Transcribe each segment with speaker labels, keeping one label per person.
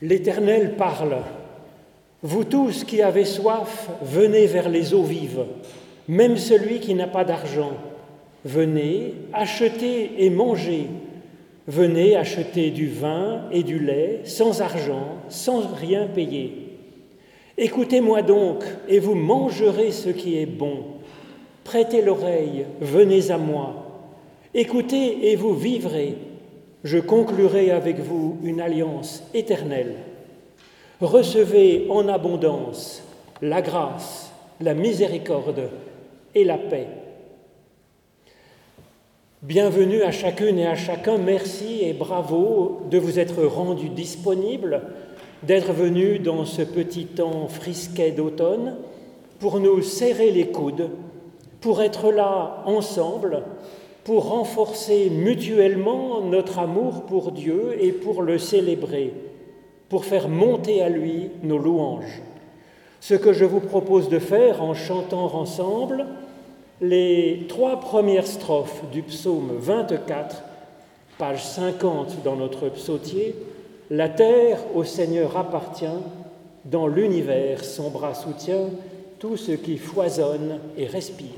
Speaker 1: L'Éternel parle. Vous tous qui avez soif, venez vers les eaux vives, même celui qui n'a pas d'argent. Venez, achetez et mangez. Venez acheter du vin et du lait sans argent, sans rien payer. Écoutez-moi donc, et vous mangerez ce qui est bon. Prêtez l'oreille, venez à moi. Écoutez et vous vivrez. Je conclurai avec vous une alliance éternelle. Recevez en abondance la grâce, la miséricorde et la paix. Bienvenue à chacune et à chacun, merci et bravo de vous être rendu disponible, d'être venu dans ce petit temps frisquet d'automne pour nous serrer les coudes, pour être là ensemble, pour renforcer mutuellement notre amour pour Dieu et pour le célébrer, pour faire monter à lui nos louanges. Ce que je vous propose de faire en chantant ensemble les trois premières strophes du psaume 24, page 50 dans notre psautier, La terre au Seigneur appartient, dans l'univers son bras soutient tout ce qui foisonne et respire.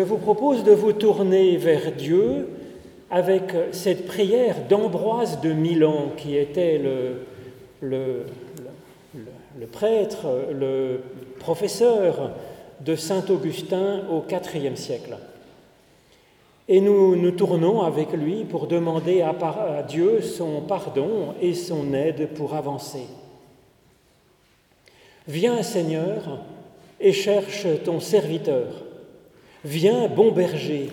Speaker 1: Je vous propose de vous tourner vers Dieu avec cette prière d'Ambroise de Milan, qui était le, prêtre, le professeur de Saint Augustin au IVe siècle. Et nous nous tournons avec lui pour demander à Dieu son pardon et son aide pour avancer. Viens Seigneur et cherche ton serviteur Viens, bon berger,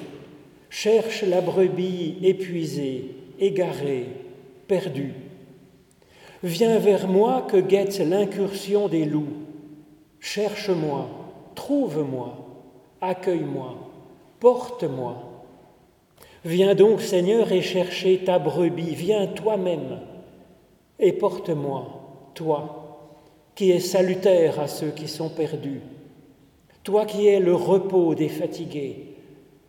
Speaker 1: cherche la brebis épuisée, égarée, perdue. Viens vers moi que guette l'incursion des loups. Cherche-moi, trouve-moi, accueille-moi, porte-moi. Viens donc, Seigneur, et chercher ta brebis. Viens toi-même et porte-moi, toi, qui es salutaire à ceux qui sont perdus toi qui es le repos des fatigués,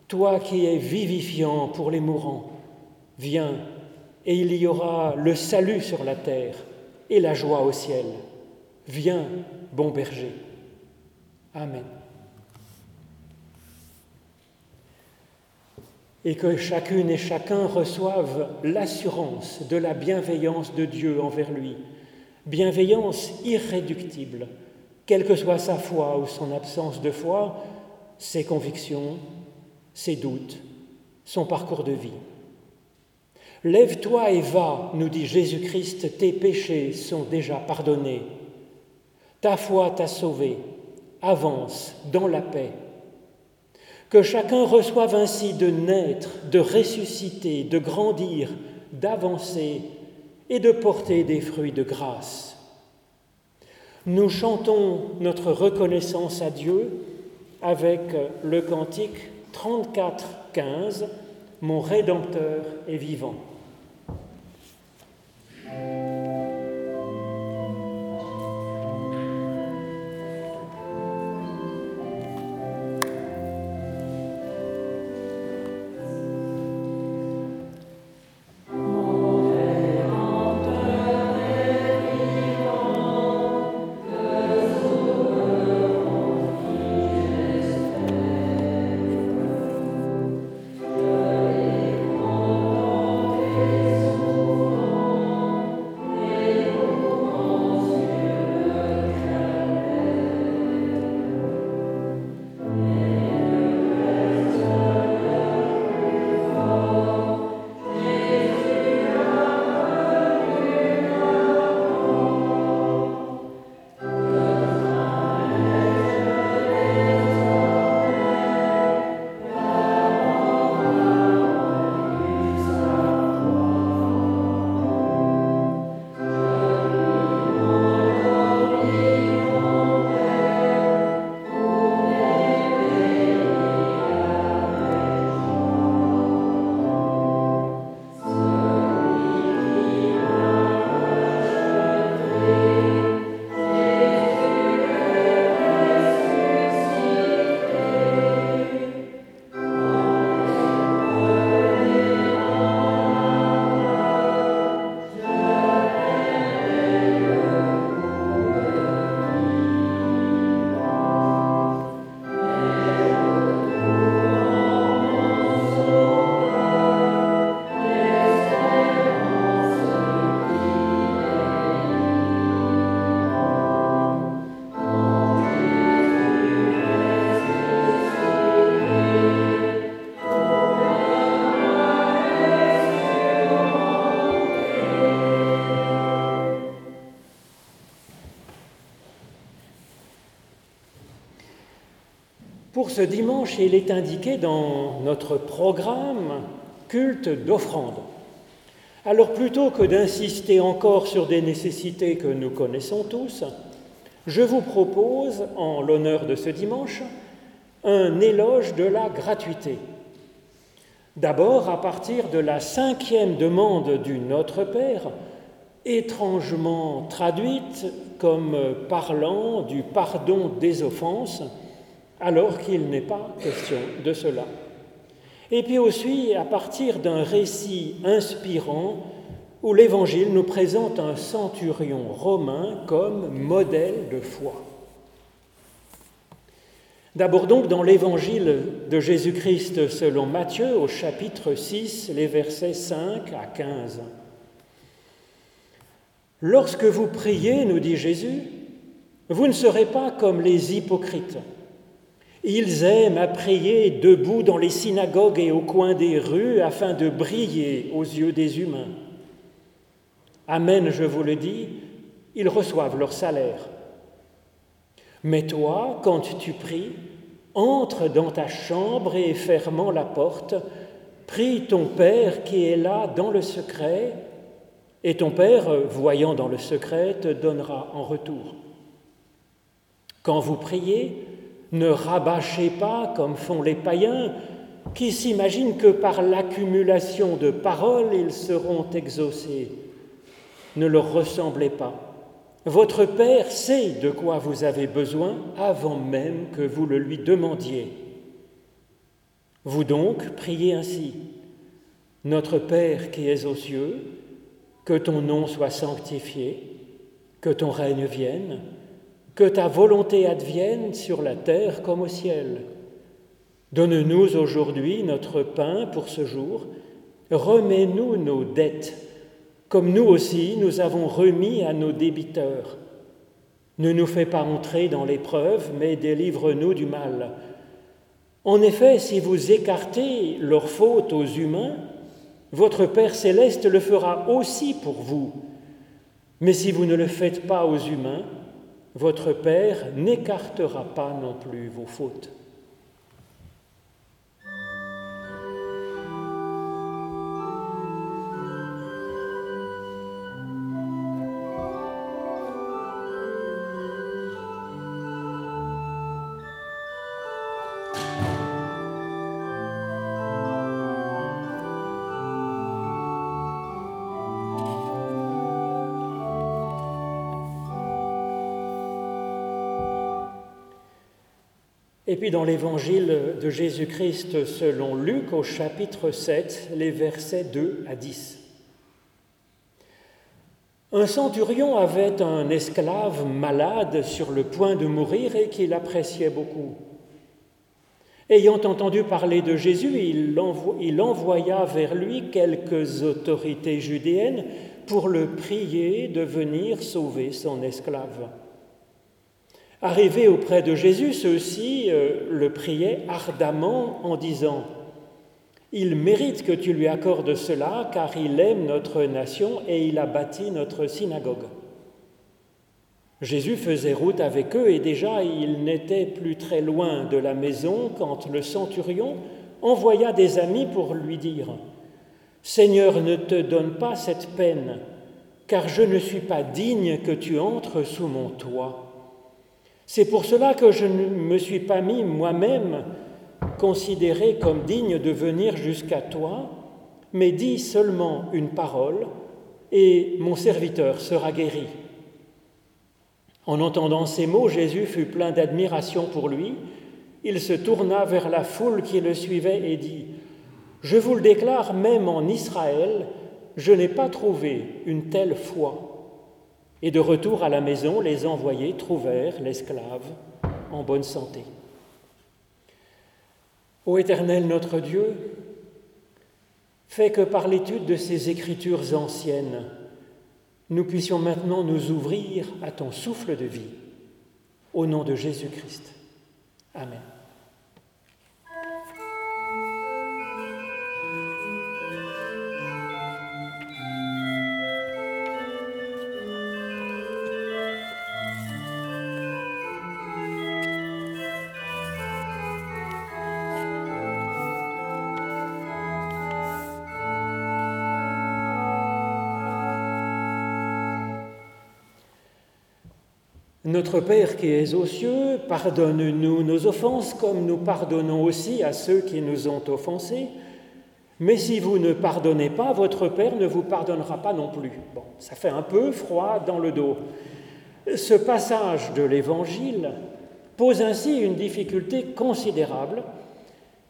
Speaker 1: toi qui es vivifiant pour les mourants, viens et il y aura le salut sur la terre et la joie au ciel. Viens, bon berger. Amen. Et que chacune et chacun reçoive l'assurance de la bienveillance de Dieu envers lui, bienveillance irréductible quelle que soit sa foi ou son absence de foi, ses convictions, ses doutes, son parcours de vie. Lève-toi et va, nous dit Jésus-Christ, tes péchés sont déjà pardonnés. Ta foi t'a sauvé, avance dans la paix. Que chacun reçoive ainsi de naître, de ressusciter, de grandir, d'avancer et de porter des fruits de grâce. Nous chantons notre reconnaissance à Dieu avec le cantique 34, 15, Mon Rédempteur est vivant. Ce dimanche, il est indiqué dans notre programme culte d'offrande. Alors plutôt que d'insister encore sur des nécessités que nous connaissons tous, je vous propose, en l'honneur de ce dimanche, un éloge de la gratuité. D'abord à partir de la cinquième demande du Notre Père, étrangement traduite comme parlant du pardon des offenses, alors qu'il n'est pas question de cela. Et puis aussi à partir d'un récit inspirant où l'Évangile nous présente un centurion romain comme modèle de foi. D'abord donc dans l'Évangile de Jésus-Christ selon Matthieu au chapitre 6, les versets 5 à 15. Lorsque vous priez, nous dit Jésus, vous ne serez pas comme les hypocrites ils aiment à prier debout dans les synagogues et au coin des rues afin de briller aux yeux des humains. Amen, je vous le dis, ils reçoivent leur salaire. Mais toi, quand tu pries, entre dans ta chambre et fermant la porte, prie ton Père qui est là dans le secret, et ton Père, voyant dans le secret, te donnera en retour. Quand vous priez, ne rabâchez pas comme font les païens qui s'imaginent que par l'accumulation de paroles ils seront exaucés. Ne leur ressemblez pas. Votre Père sait de quoi vous avez besoin avant même que vous le lui demandiez. Vous donc priez ainsi. Notre Père qui es aux cieux, que ton nom soit sanctifié, que ton règne vienne que ta volonté advienne sur la terre comme au ciel. Donne-nous aujourd'hui notre pain pour ce jour. Remets-nous nos dettes, comme nous aussi nous avons remis à nos débiteurs. Ne nous fais pas entrer dans l'épreuve, mais délivre-nous du mal. En effet, si vous écartez leurs fautes aux humains, votre Père céleste le fera aussi pour vous. Mais si vous ne le faites pas aux humains, votre Père n'écartera pas non plus vos fautes. Et puis dans l'évangile de Jésus-Christ selon Luc au chapitre 7, les versets 2 à 10. Un centurion avait un esclave malade sur le point de mourir et qu'il appréciait beaucoup. Ayant entendu parler de Jésus, il, envoya vers lui quelques autorités judéennes pour le prier de venir sauver son esclave. Arrivés auprès de Jésus, ceux-ci euh, le priaient ardemment en disant Il mérite que tu lui accordes cela, car il aime notre nation et il a bâti notre synagogue. Jésus faisait route avec eux et déjà il n'était plus très loin de la maison quand le centurion envoya des amis pour lui dire Seigneur, ne te donne pas cette peine, car je ne suis pas digne que tu entres sous mon toit. C'est pour cela que je ne me suis pas mis moi-même considéré comme digne de venir jusqu'à toi, mais dis seulement une parole et mon serviteur sera guéri. En entendant ces mots, Jésus fut plein d'admiration pour lui. Il se tourna vers la foule qui le suivait et dit, Je vous le déclare, même en Israël, je n'ai pas trouvé une telle foi. Et de retour à la maison, les envoyés trouvèrent l'esclave en bonne santé. Ô Éternel notre Dieu, fais que par l'étude de ces écritures anciennes, nous puissions maintenant nous ouvrir à ton souffle de vie. Au nom de Jésus-Christ. Amen. Notre Père qui es aux cieux, pardonne-nous nos offenses comme nous pardonnons aussi à ceux qui nous ont offensés. Mais si vous ne pardonnez pas, votre Père ne vous pardonnera pas non plus. Bon, ça fait un peu froid dans le dos. Ce passage de l'Évangile pose ainsi une difficulté considérable,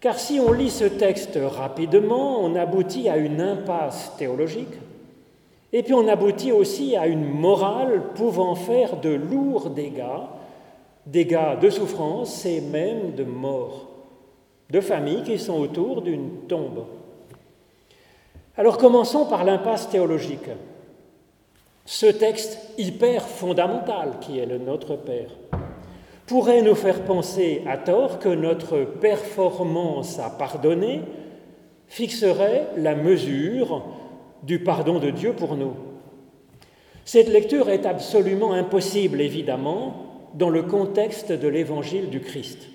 Speaker 1: car si on lit ce texte rapidement, on aboutit à une impasse théologique et puis on aboutit aussi à une morale pouvant faire de lourds dégâts, dégâts de souffrance et même de mort, de familles qui sont autour d'une tombe. Alors commençons par l'impasse théologique. Ce texte hyper fondamental qui est le Notre Père pourrait nous faire penser à tort que notre performance à pardonner fixerait la mesure du pardon de Dieu pour nous. Cette lecture est absolument impossible, évidemment, dans le contexte de l'évangile du Christ.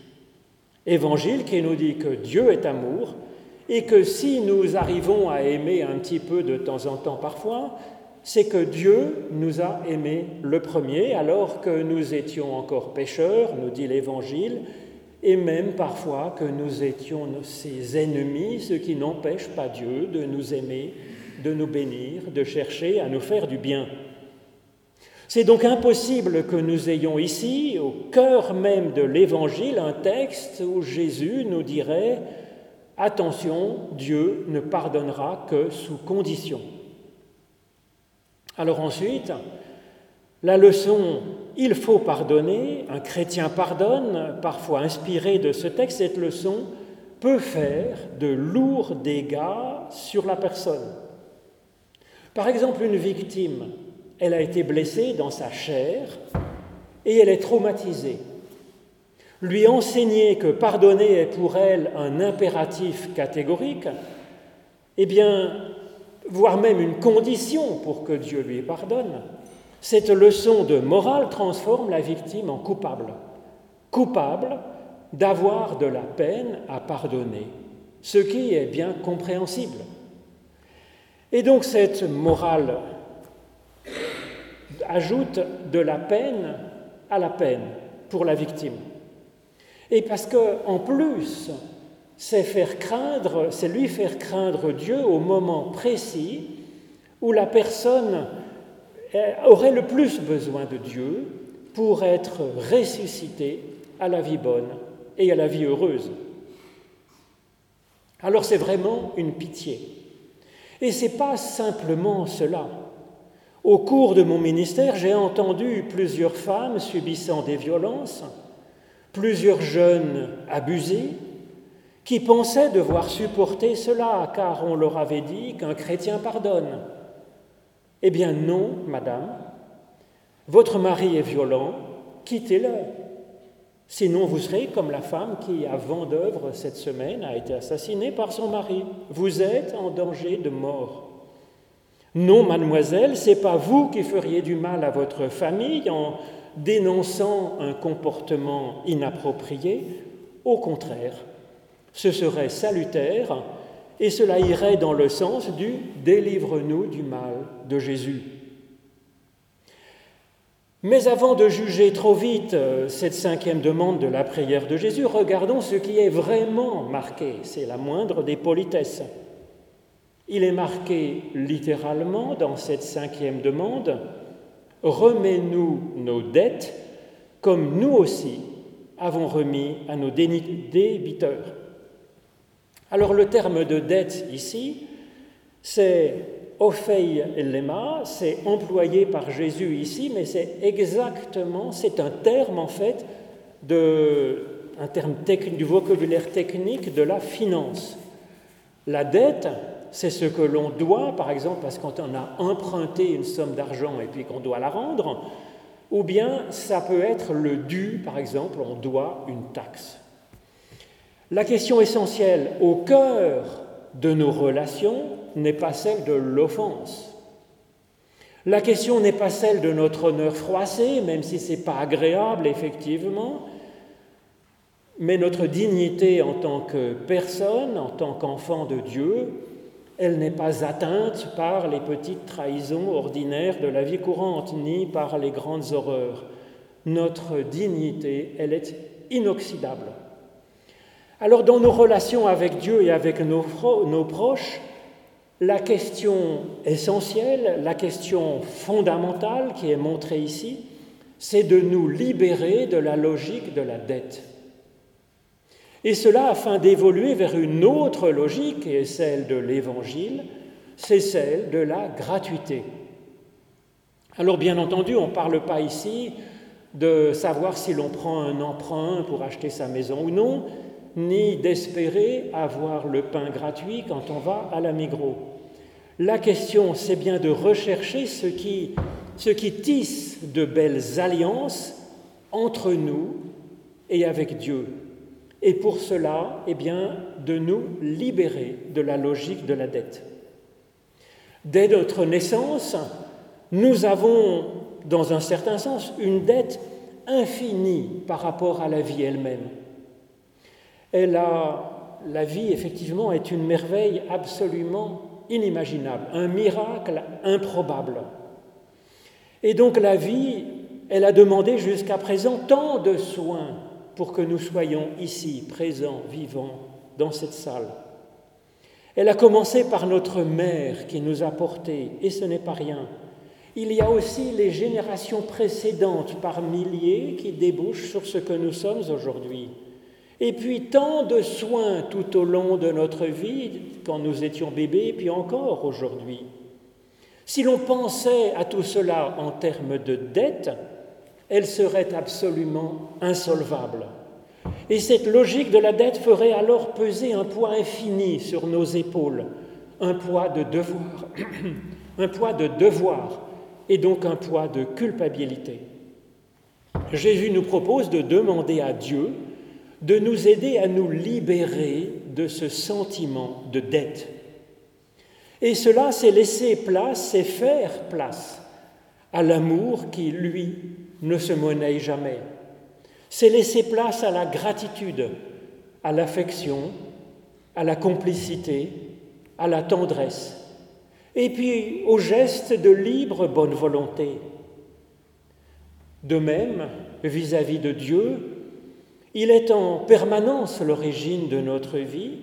Speaker 1: Évangile qui nous dit que Dieu est amour et que si nous arrivons à aimer un petit peu de temps en temps parfois, c'est que Dieu nous a aimés le premier alors que nous étions encore pécheurs, nous dit l'Évangile, et même parfois que nous étions ses ennemis, ce qui n'empêche pas Dieu de nous aimer de nous bénir, de chercher à nous faire du bien. C'est donc impossible que nous ayons ici, au cœur même de l'Évangile, un texte où Jésus nous dirait Attention, Dieu ne pardonnera que sous condition. Alors ensuite, la leçon Il faut pardonner, un chrétien pardonne, parfois inspirée de ce texte, cette leçon peut faire de lourds dégâts sur la personne. Par exemple, une victime, elle a été blessée dans sa chair et elle est traumatisée. Lui enseigner que pardonner est pour elle un impératif catégorique, eh bien, voire même une condition pour que Dieu lui pardonne, cette leçon de morale transforme la victime en coupable. Coupable d'avoir de la peine à pardonner, ce qui est bien compréhensible. Et donc cette morale ajoute de la peine à la peine pour la victime. Et parce qu'en plus, c'est faire craindre, c'est lui faire craindre Dieu au moment précis où la personne aurait le plus besoin de Dieu pour être ressuscitée à la vie bonne et à la vie heureuse. Alors c'est vraiment une pitié. Et ce n'est pas simplement cela. Au cours de mon ministère, j'ai entendu plusieurs femmes subissant des violences, plusieurs jeunes abusés, qui pensaient devoir supporter cela, car on leur avait dit qu'un chrétien pardonne. Eh bien non, madame, votre mari est violent, quittez-le. Sinon, vous serez comme la femme qui, à Vendœuvre cette semaine, a été assassinée par son mari. Vous êtes en danger de mort. Non, mademoiselle, c'est pas vous qui feriez du mal à votre famille en dénonçant un comportement inapproprié. Au contraire, ce serait salutaire et cela irait dans le sens du délivre-nous du mal de Jésus. Mais avant de juger trop vite euh, cette cinquième demande de la prière de Jésus, regardons ce qui est vraiment marqué. C'est la moindre des politesses. Il est marqué littéralement dans cette cinquième demande, Remets-nous nos dettes comme nous aussi avons remis à nos débiteurs. Alors le terme de dette ici, c'est Ophei lema, c'est employé par Jésus ici, mais c'est exactement, c'est un terme en fait, de, un terme du vocabulaire technique de la finance. La dette, c'est ce que l'on doit, par exemple, parce qu'on a emprunté une somme d'argent et puis qu'on doit la rendre, ou bien ça peut être le dû, par exemple, on doit une taxe. La question essentielle au cœur de nos relations n'est pas celle de l'offense. La question n'est pas celle de notre honneur froissé, même si ce n'est pas agréable, effectivement, mais notre dignité en tant que personne, en tant qu'enfant de Dieu, elle n'est pas atteinte par les petites trahisons ordinaires de la vie courante, ni par les grandes horreurs. Notre dignité, elle est inoxydable. Alors dans nos relations avec Dieu et avec nos, nos proches, la question essentielle, la question fondamentale qui est montrée ici, c'est de nous libérer de la logique de la dette. Et cela afin d'évoluer vers une autre logique, qui est celle de l'Évangile, c'est celle de la gratuité. Alors bien entendu, on ne parle pas ici de savoir si l'on prend un emprunt pour acheter sa maison ou non, ni d'espérer avoir le pain gratuit quand on va à la Migros. La question, c'est bien de rechercher ce qui, tisse de belles alliances entre nous et avec Dieu. Et pour cela, eh bien, de nous libérer de la logique de la dette. Dès notre naissance, nous avons, dans un certain sens, une dette infinie par rapport à la vie elle-même. Elle a, la vie, effectivement, est une merveille absolument inimaginable, un miracle improbable. Et donc la vie, elle a demandé jusqu'à présent tant de soins pour que nous soyons ici, présents, vivants, dans cette salle. Elle a commencé par notre mère qui nous a portés, et ce n'est pas rien. Il y a aussi les générations précédentes par milliers qui débouchent sur ce que nous sommes aujourd'hui. Et puis tant de soins tout au long de notre vie, quand nous étions bébés, puis encore aujourd'hui. Si l'on pensait à tout cela en termes de dette, elle serait absolument insolvable. Et cette logique de la dette ferait alors peser un poids infini sur nos épaules, un poids de devoir, un poids de devoir et donc un poids de culpabilité. Jésus nous propose de demander à Dieu de nous aider à nous libérer de ce sentiment de dette. Et cela, c'est laisser place, c'est faire place à l'amour qui, lui, ne se monnaie jamais. C'est laisser place à la gratitude, à l'affection, à la complicité, à la tendresse, et puis au geste de libre bonne volonté. De même, vis-à-vis -vis de Dieu, il est en permanence l'origine de notre vie,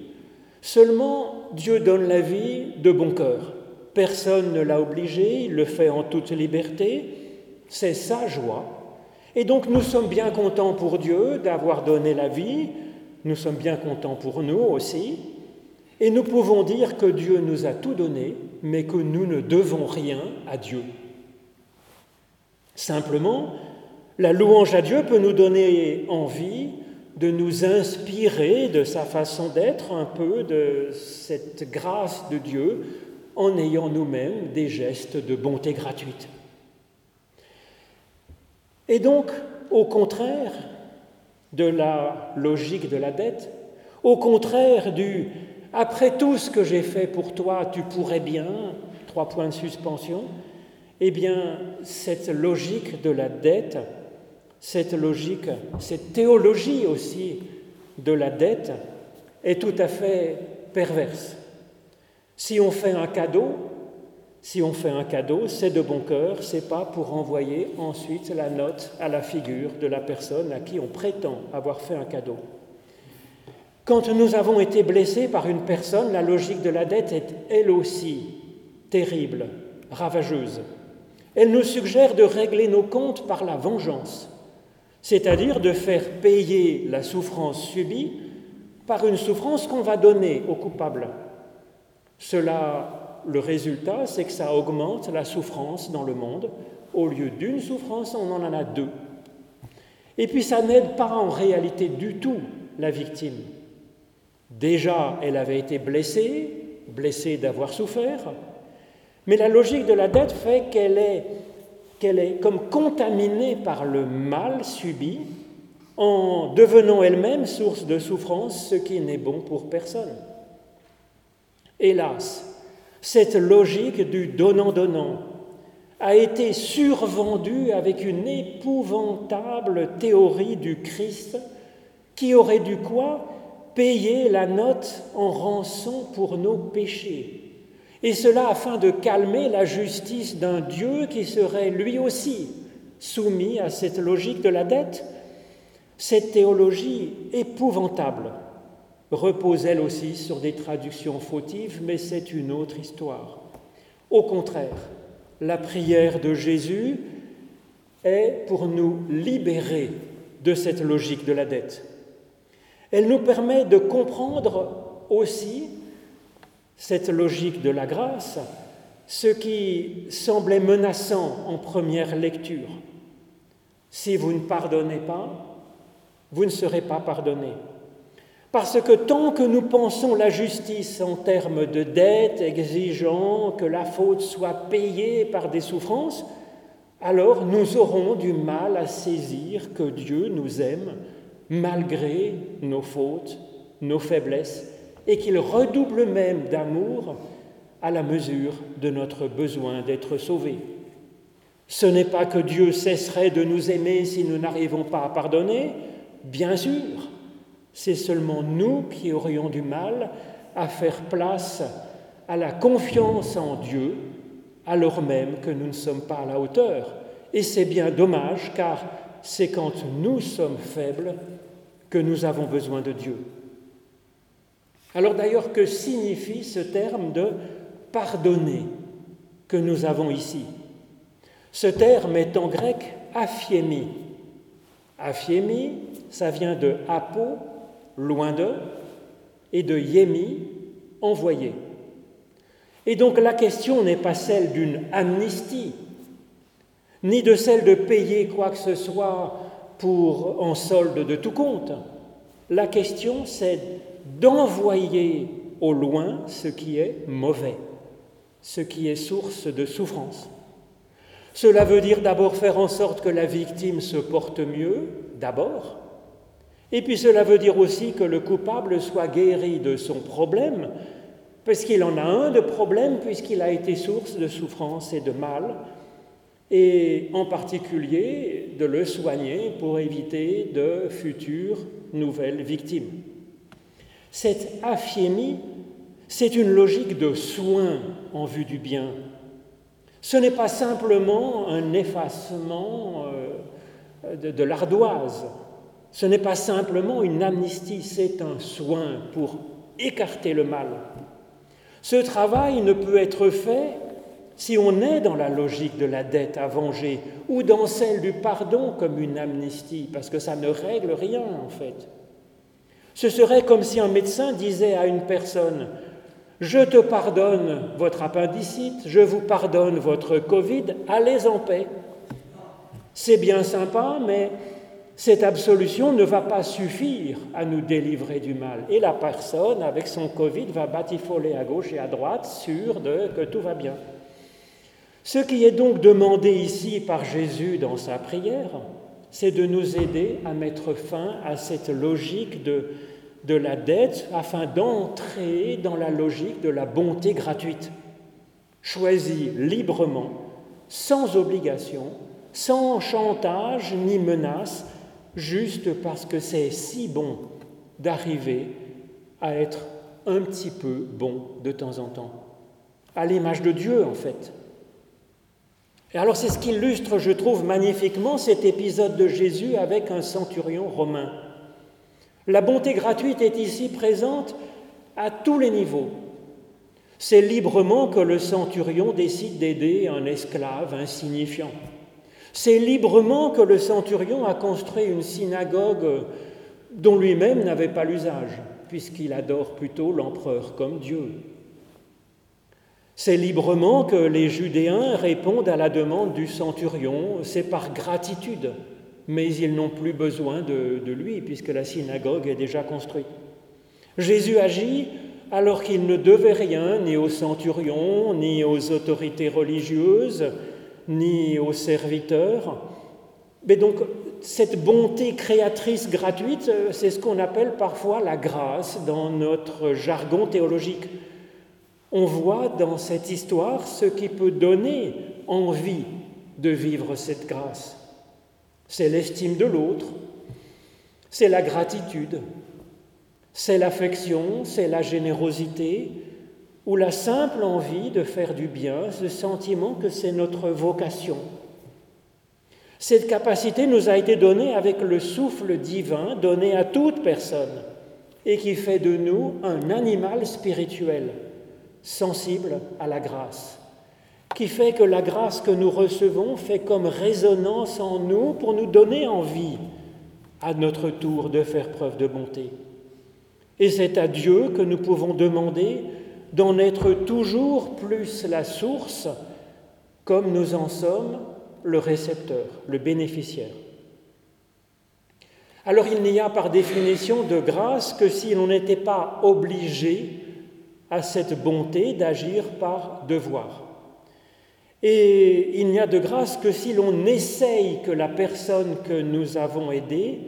Speaker 1: seulement Dieu donne la vie de bon cœur. Personne ne l'a obligé, il le fait en toute liberté, c'est sa joie, Et donc nous sommes bien contents pour Dieu d'avoir donné la vie, nous sommes bien contents pour nous aussi, et nous pouvons dire que Dieu nous a tout donné, mais que nous ne devons rien à Dieu. Simplement, la louange à Dieu peut nous donner envie de nous inspirer de sa façon d'être, un peu de cette grâce de Dieu, en ayant nous-mêmes des gestes de bonté gratuite. Et donc, au contraire de la logique de la dette, au contraire du après tout ce que j'ai fait pour toi, tu pourrais bien, trois points de suspension, eh bien, cette logique de la dette, cette logique, cette théologie aussi de la dette est tout à fait perverse. Si on fait un cadeau, si on fait un cadeau, c'est de bon cœur, c'est pas pour envoyer ensuite la note à la figure de la personne à qui on prétend avoir fait un cadeau. Quand nous avons été blessés par une personne, la logique de la dette est elle aussi terrible, ravageuse. Elle nous suggère de régler nos comptes par la vengeance, c'est-à-dire de faire payer la souffrance subie par une souffrance qu'on va donner au coupable. Cela, le résultat, c'est que ça augmente la souffrance dans le monde. Au lieu d'une souffrance, on en a deux. Et puis ça n'aide pas en réalité du tout la victime. Déjà, elle avait été blessée, blessée d'avoir souffert, mais la logique de la dette fait qu'elle est, qu'elle est comme contaminée par le mal subi en devenant elle-même source de souffrance, ce qui n'est bon pour personne. Hélas, cette logique du donnant-donnant a été survendue avec une épouvantable théorie du Christ qui aurait dû quoi Payer la note en rançon pour nos péchés. Et cela afin de calmer la justice d'un Dieu qui serait lui aussi soumis à cette logique de la dette. Cette théologie épouvantable repose elle aussi sur des traductions fautives, mais c'est une autre histoire. Au contraire, la prière de Jésus est pour nous libérer de cette logique de la dette. Elle nous permet de comprendre aussi cette logique de la grâce, ce qui semblait menaçant en première lecture. Si vous ne pardonnez pas, vous ne serez pas pardonné. Parce que tant que nous pensons la justice en termes de dette, exigeant que la faute soit payée par des souffrances, alors nous aurons du mal à saisir que Dieu nous aime malgré nos fautes, nos faiblesses, et qu'il redouble même d'amour à la mesure de notre besoin d'être sauvés. Ce n'est pas que Dieu cesserait de nous aimer si nous n'arrivons pas à pardonner, bien sûr, c'est seulement nous qui aurions du mal à faire place à la confiance en Dieu, alors même que nous ne sommes pas à la hauteur. Et c'est bien dommage, car c'est quand nous sommes faibles que nous avons besoin de Dieu. Alors d'ailleurs, que signifie ce terme de pardonner que nous avons ici? Ce terme est en grec aphiémi. Aphiémi, ça vient de apo, loin d'eux, et de Yémi, envoyé. Et donc la question n'est pas celle d'une amnistie, ni de celle de payer quoi que ce soit pour en solde de tout compte. La question c'est d'envoyer au loin ce qui est mauvais, ce qui est source de souffrance. Cela veut dire d'abord faire en sorte que la victime se porte mieux, d'abord, et puis cela veut dire aussi que le coupable soit guéri de son problème, parce qu'il en a un de problème, puisqu'il a été source de souffrance et de mal, et en particulier de le soigner pour éviter de futures nouvelles victimes. Cette aphiémie, c'est une logique de soin en vue du bien. Ce n'est pas simplement un effacement euh, de l'ardoise, ce n'est pas simplement une amnistie, c'est un soin pour écarter le mal. Ce travail ne peut être fait si on est dans la logique de la dette à venger ou dans celle du pardon comme une amnistie, parce que ça ne règle rien en fait. Ce serait comme si un médecin disait à une personne, je te pardonne votre appendicite, je vous pardonne votre Covid, allez en paix. C'est bien sympa, mais cette absolution ne va pas suffire à nous délivrer du mal. Et la personne, avec son Covid, va batifoler à gauche et à droite, sûre de que tout va bien. Ce qui est donc demandé ici par Jésus dans sa prière, c'est de nous aider à mettre fin à cette logique de, de la dette afin d'entrer dans la logique de la bonté gratuite, choisie librement, sans obligation, sans chantage ni menace, juste parce que c'est si bon d'arriver à être un petit peu bon de temps en temps, à l'image de Dieu en fait. Et alors c'est ce qui illustre, je trouve, magnifiquement cet épisode de Jésus avec un centurion romain. La bonté gratuite est ici présente à tous les niveaux. C'est librement que le centurion décide d'aider un esclave insignifiant. C'est librement que le centurion a construit une synagogue dont lui-même n'avait pas l'usage, puisqu'il adore plutôt l'empereur comme Dieu. C'est librement que les Judéens répondent à la demande du centurion, c'est par gratitude, mais ils n'ont plus besoin de, lui, puisque la synagogue est déjà construite. Jésus agit alors qu'il ne devait rien ni au centurion, ni aux autorités religieuses, ni aux serviteurs. Mais donc, cette bonté créatrice gratuite, c'est ce qu'on appelle parfois la grâce dans notre jargon théologique. On voit dans cette histoire ce qui peut donner envie de vivre cette grâce. C'est l'estime de l'autre, c'est la gratitude, c'est l'affection, c'est la générosité, ou la simple envie de faire du bien, ce sentiment que c'est notre vocation. Cette capacité nous a été donnée avec le souffle divin donné à toute personne et qui fait de nous un animal spirituel sensible à la grâce, qui fait que la grâce que nous recevons fait comme résonance en nous pour nous donner envie, à notre tour, de faire preuve de bonté. Et c'est à Dieu que nous pouvons demander d'en être toujours plus la source, comme nous en sommes le récepteur, le bénéficiaire. Alors il n'y a par définition de grâce que si l'on n'était pas obligé à cette bonté d'agir par devoir. Et il n'y a de grâce que si l'on essaye que la personne que nous avons aidée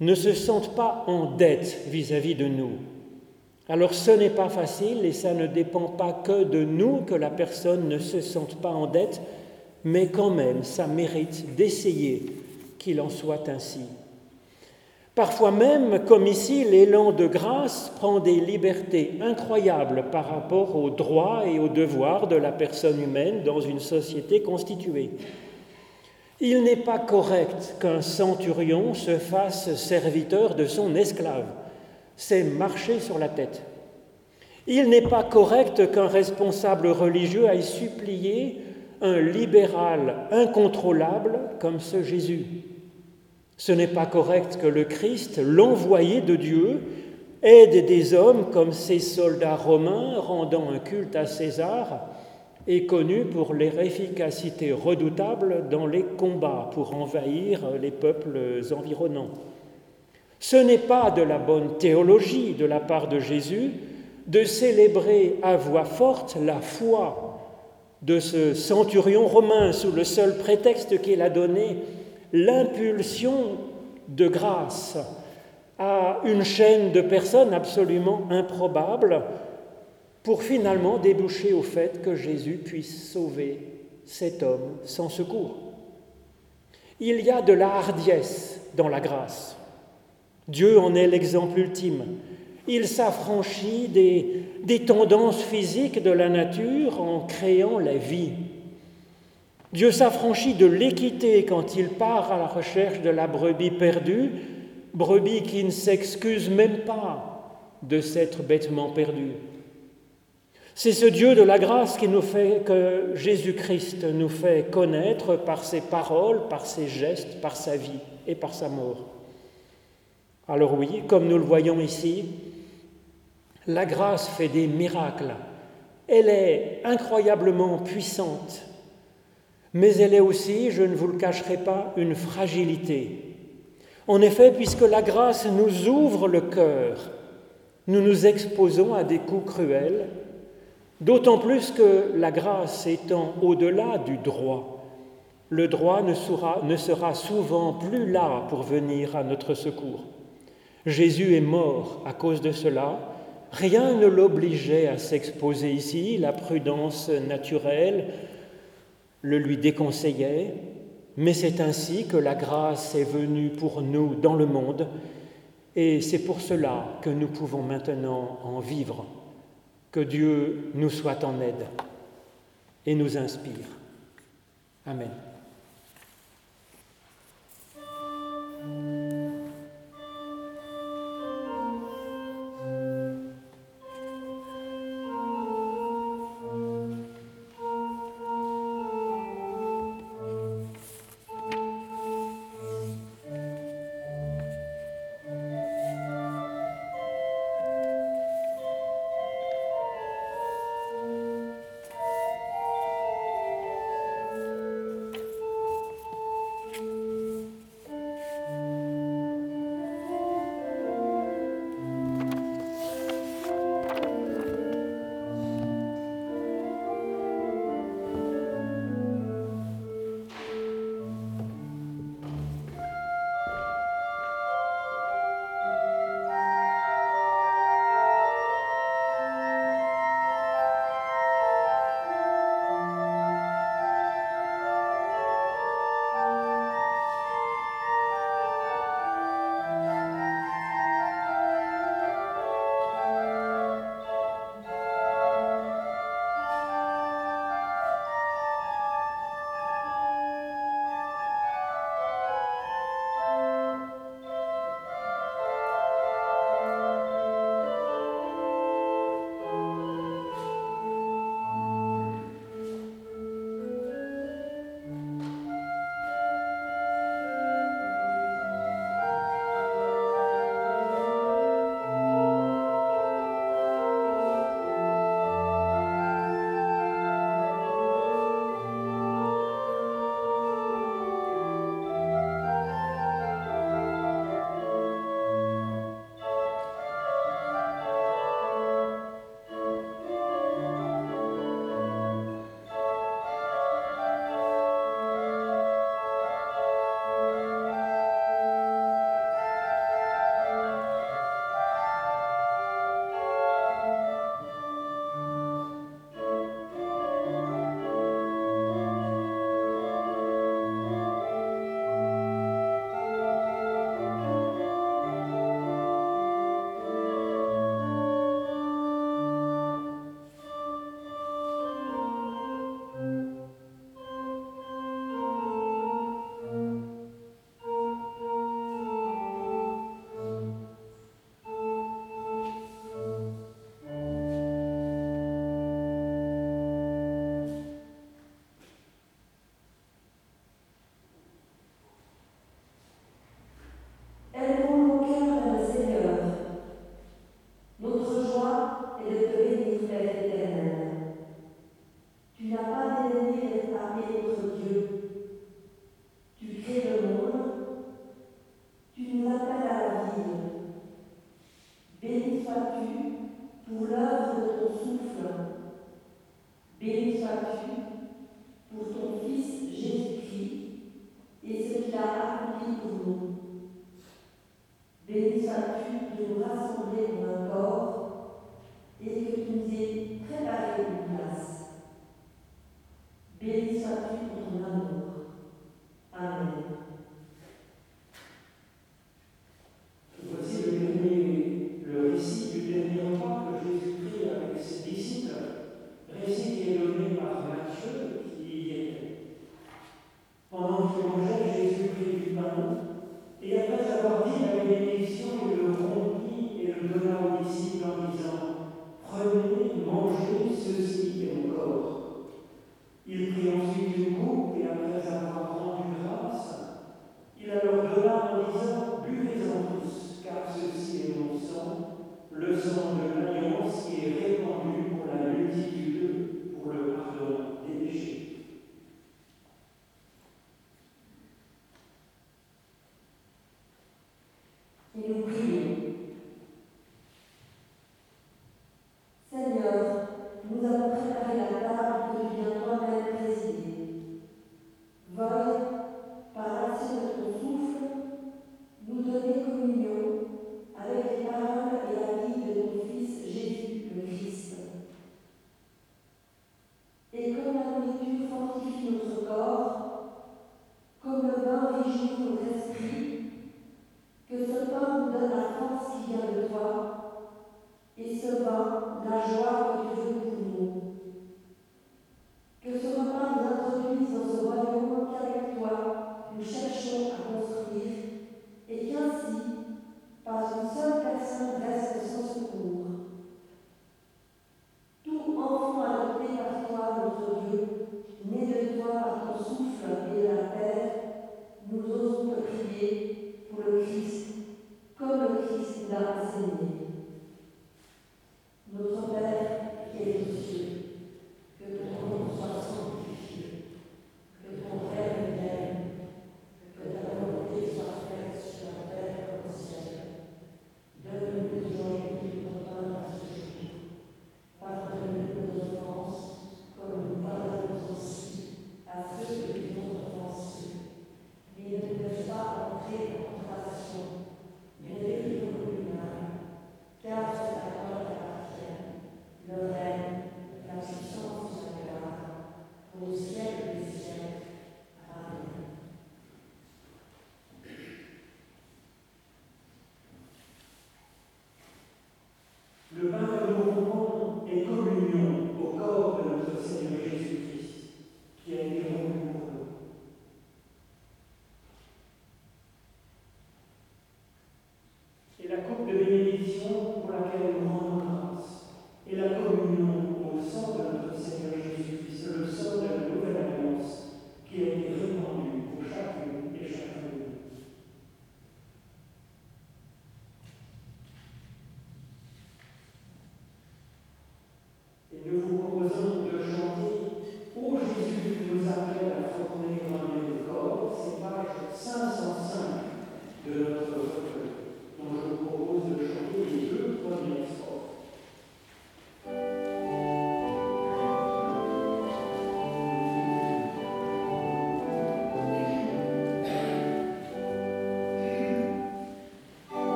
Speaker 1: ne se sente pas en dette vis-à-vis de nous. Alors ce n'est pas facile et ça ne dépend pas que de nous que la personne ne se sente pas en dette, mais quand même ça mérite d'essayer qu'il en soit ainsi. Parfois même, comme ici, l'élan de grâce prend des libertés incroyables par rapport aux droits et aux devoirs de la personne humaine dans une société constituée. Il n'est pas correct qu'un centurion se fasse serviteur de son esclave. C'est marcher sur la tête. Il n'est pas correct qu'un responsable religieux aille supplier un libéral incontrôlable comme ce Jésus. Ce n'est pas correct que le Christ, l'envoyé de Dieu, aide des hommes comme ces soldats romains rendant un culte à César et connu pour leur efficacité redoutable dans les combats pour envahir les peuples environnants. Ce n'est pas de la bonne théologie de la part de Jésus de célébrer à voix forte la foi de ce centurion romain sous le seul prétexte qu'il a donné l'impulsion de grâce à une chaîne de personnes absolument improbables pour finalement déboucher au fait que Jésus puisse sauver cet homme sans secours. Il y a de la hardiesse dans la grâce. Dieu en est l'exemple ultime. Il s'affranchit des, des, tendances physiques de la nature en créant la vie. Dieu s'affranchit de l'équité quand il part à la recherche de la brebis perdue, brebis qui ne s'excuse même pas de s'être bêtement perdue. C'est ce Dieu de la grâce que Jésus-Christ nous fait connaître par ses paroles, par ses gestes, par sa vie et par sa mort. Alors oui, comme nous le voyons ici, la grâce fait des miracles. Elle est incroyablement puissante, mais elle est aussi, je ne vous le cacherai pas, une fragilité. En effet, puisque la grâce nous ouvre le cœur, nous nous exposons à des coups cruels, d'autant plus que la grâce étant au-delà du droit, le droit ne sera, ne sera souvent plus là pour venir à notre secours. Jésus est mort à cause de cela, Rien ne l'obligeait à s'exposer ici, la prudence naturelle le lui déconseillait, mais c'est ainsi que la grâce est venue pour nous dans le monde, et c'est pour cela que nous pouvons maintenant en vivre. Que Dieu nous soit en aide et nous inspire. Amen.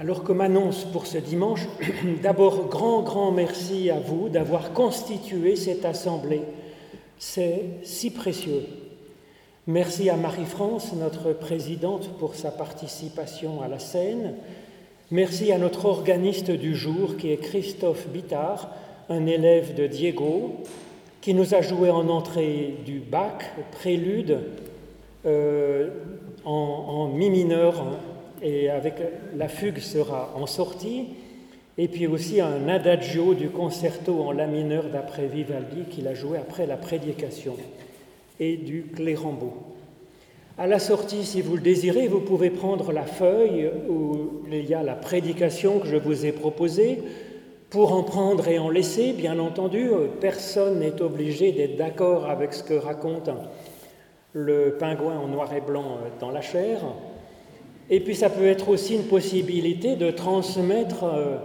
Speaker 1: Alors comme annonce pour ce dimanche, d'abord grand, grand merci à vous d'avoir constitué cette assemblée. C'est si précieux. Merci à Marie-France, notre présidente, pour sa participation à la scène. Merci à notre organiste du jour, qui est Christophe Bittard, un élève de Diego, qui nous a joué en entrée du bac, prélude, euh, en, en mi mineur et avec la fugue sera en sortie, et puis aussi un adagio du concerto en la mineur d'après Vivaldi qu'il a joué après la prédication, et du clérambeau. À la sortie, si vous le désirez, vous pouvez prendre la feuille où il y a la prédication que je vous ai proposée. Pour en prendre et en laisser, bien entendu, personne n'est obligé d'être d'accord avec ce que raconte le pingouin en noir et blanc dans la chair. Et puis ça peut être aussi une possibilité de transmettre euh,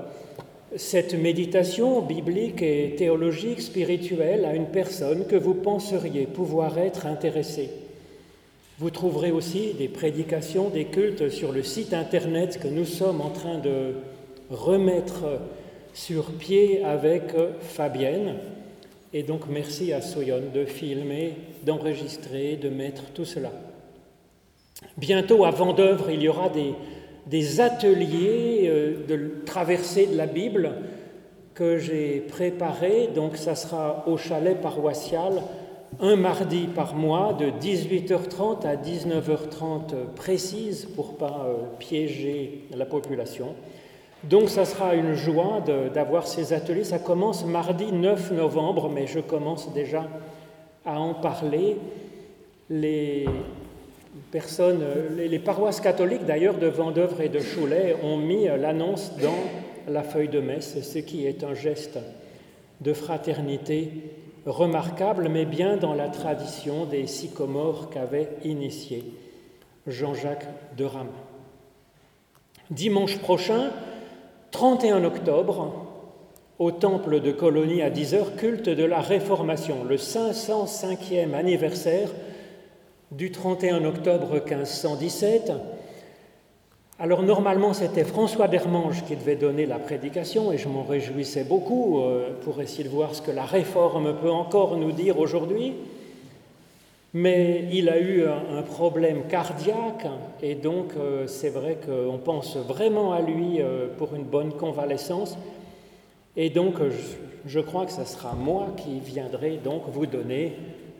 Speaker 1: cette méditation biblique et théologique, spirituelle, à une personne que vous penseriez pouvoir être intéressée. Vous trouverez aussi des prédications, des cultes sur le site internet que nous sommes en train de remettre sur pied avec Fabienne. Et donc merci à Soyon de filmer, d'enregistrer, de mettre tout cela. Bientôt, à Vendœuvre, il y aura des, ateliers euh, de traversée de la Bible que j'ai préparés. Donc, ça sera au chalet paroissial un mardi par mois de 18h30 à 19h30 précise pour pas euh, piéger la population. Donc ça sera une joie d'avoir ces ateliers. Ça commence mardi 9 novembre, mais je commence déjà à en parler. Les, personnes, euh, les, paroisses catholiques d'ailleurs de Vendœuvre et de Cholet ont mis euh, l'annonce dans la feuille de messe, ce qui est un geste de fraternité remarquable, mais bien dans la tradition des sycomores qu'avait initié Jean-Jacques de Rame. Dimanche prochain, 31 octobre, au temple de Colonie à 10h, culte de la Réformation, le 505e anniversaire du 31 octobre 1517. Alors normalement c'était François Dermange qui devait donner la prédication et je m'en réjouissais beaucoup euh, pour essayer de voir ce que la réforme peut encore nous dire aujourd'hui. Mais il a eu un, problème cardiaque et donc euh, c'est vrai qu'on pense vraiment à lui euh, pour une bonne convalescence. Et donc je, crois que ce sera moi qui viendrai donc vous donner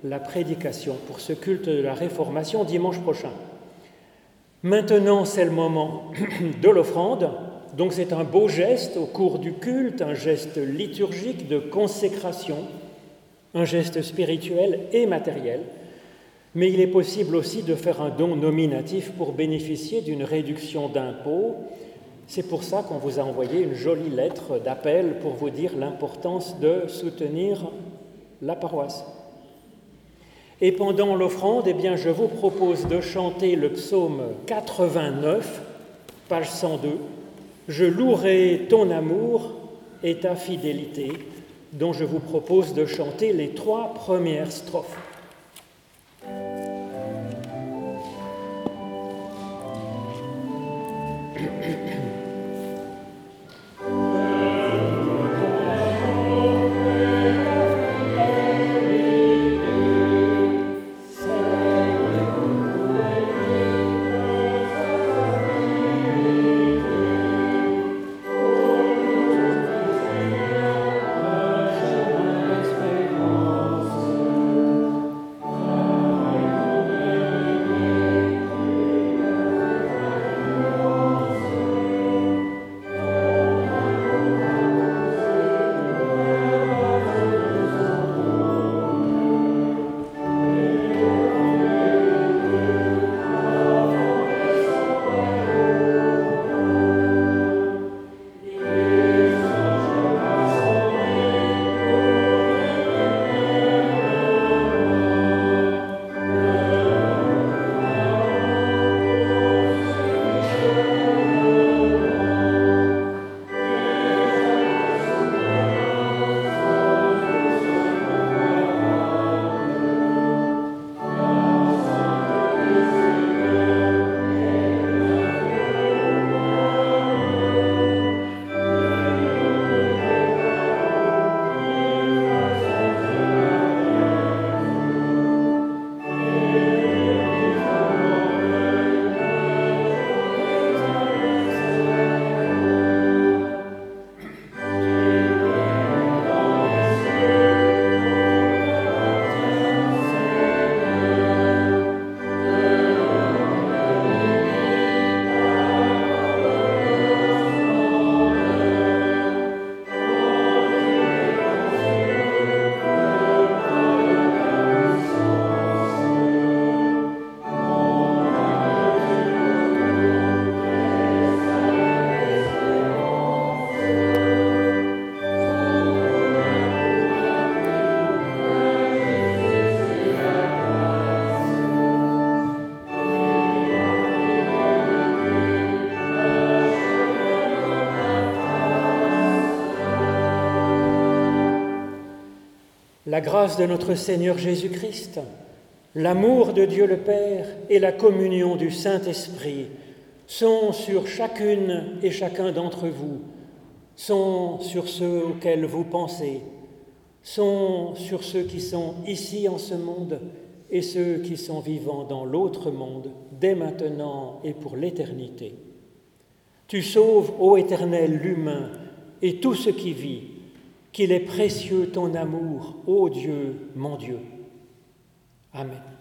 Speaker 1: la prédication pour ce culte de la Réformation dimanche prochain. Maintenant, c'est le moment de l'offrande. Donc c'est un beau geste au cours du culte, un geste liturgique de consécration, un geste spirituel et matériel. Mais il est possible aussi de faire un don nominatif pour bénéficier d'une réduction d'impôts. C'est pour ça qu'on vous a envoyé une jolie lettre d'appel pour vous dire l'importance de soutenir la paroisse. Et pendant l'offrande, eh bien, je vous propose de chanter le psaume 89, page 102. Je louerai ton amour et ta fidélité, dont je vous propose de chanter les trois premières strophes. La grâce de notre Seigneur Jésus-Christ, l'amour de Dieu le Père et la communion du Saint-Esprit sont sur chacune et chacun d'entre vous, sont sur ceux auxquels vous pensez, sont sur ceux qui sont ici en ce monde et ceux qui sont vivants dans l'autre monde, dès maintenant et pour l'éternité. Tu sauves, ô Éternel, l'humain et tout ce qui vit, qu'il est précieux ton amour, ô Dieu, mon Dieu. Amen.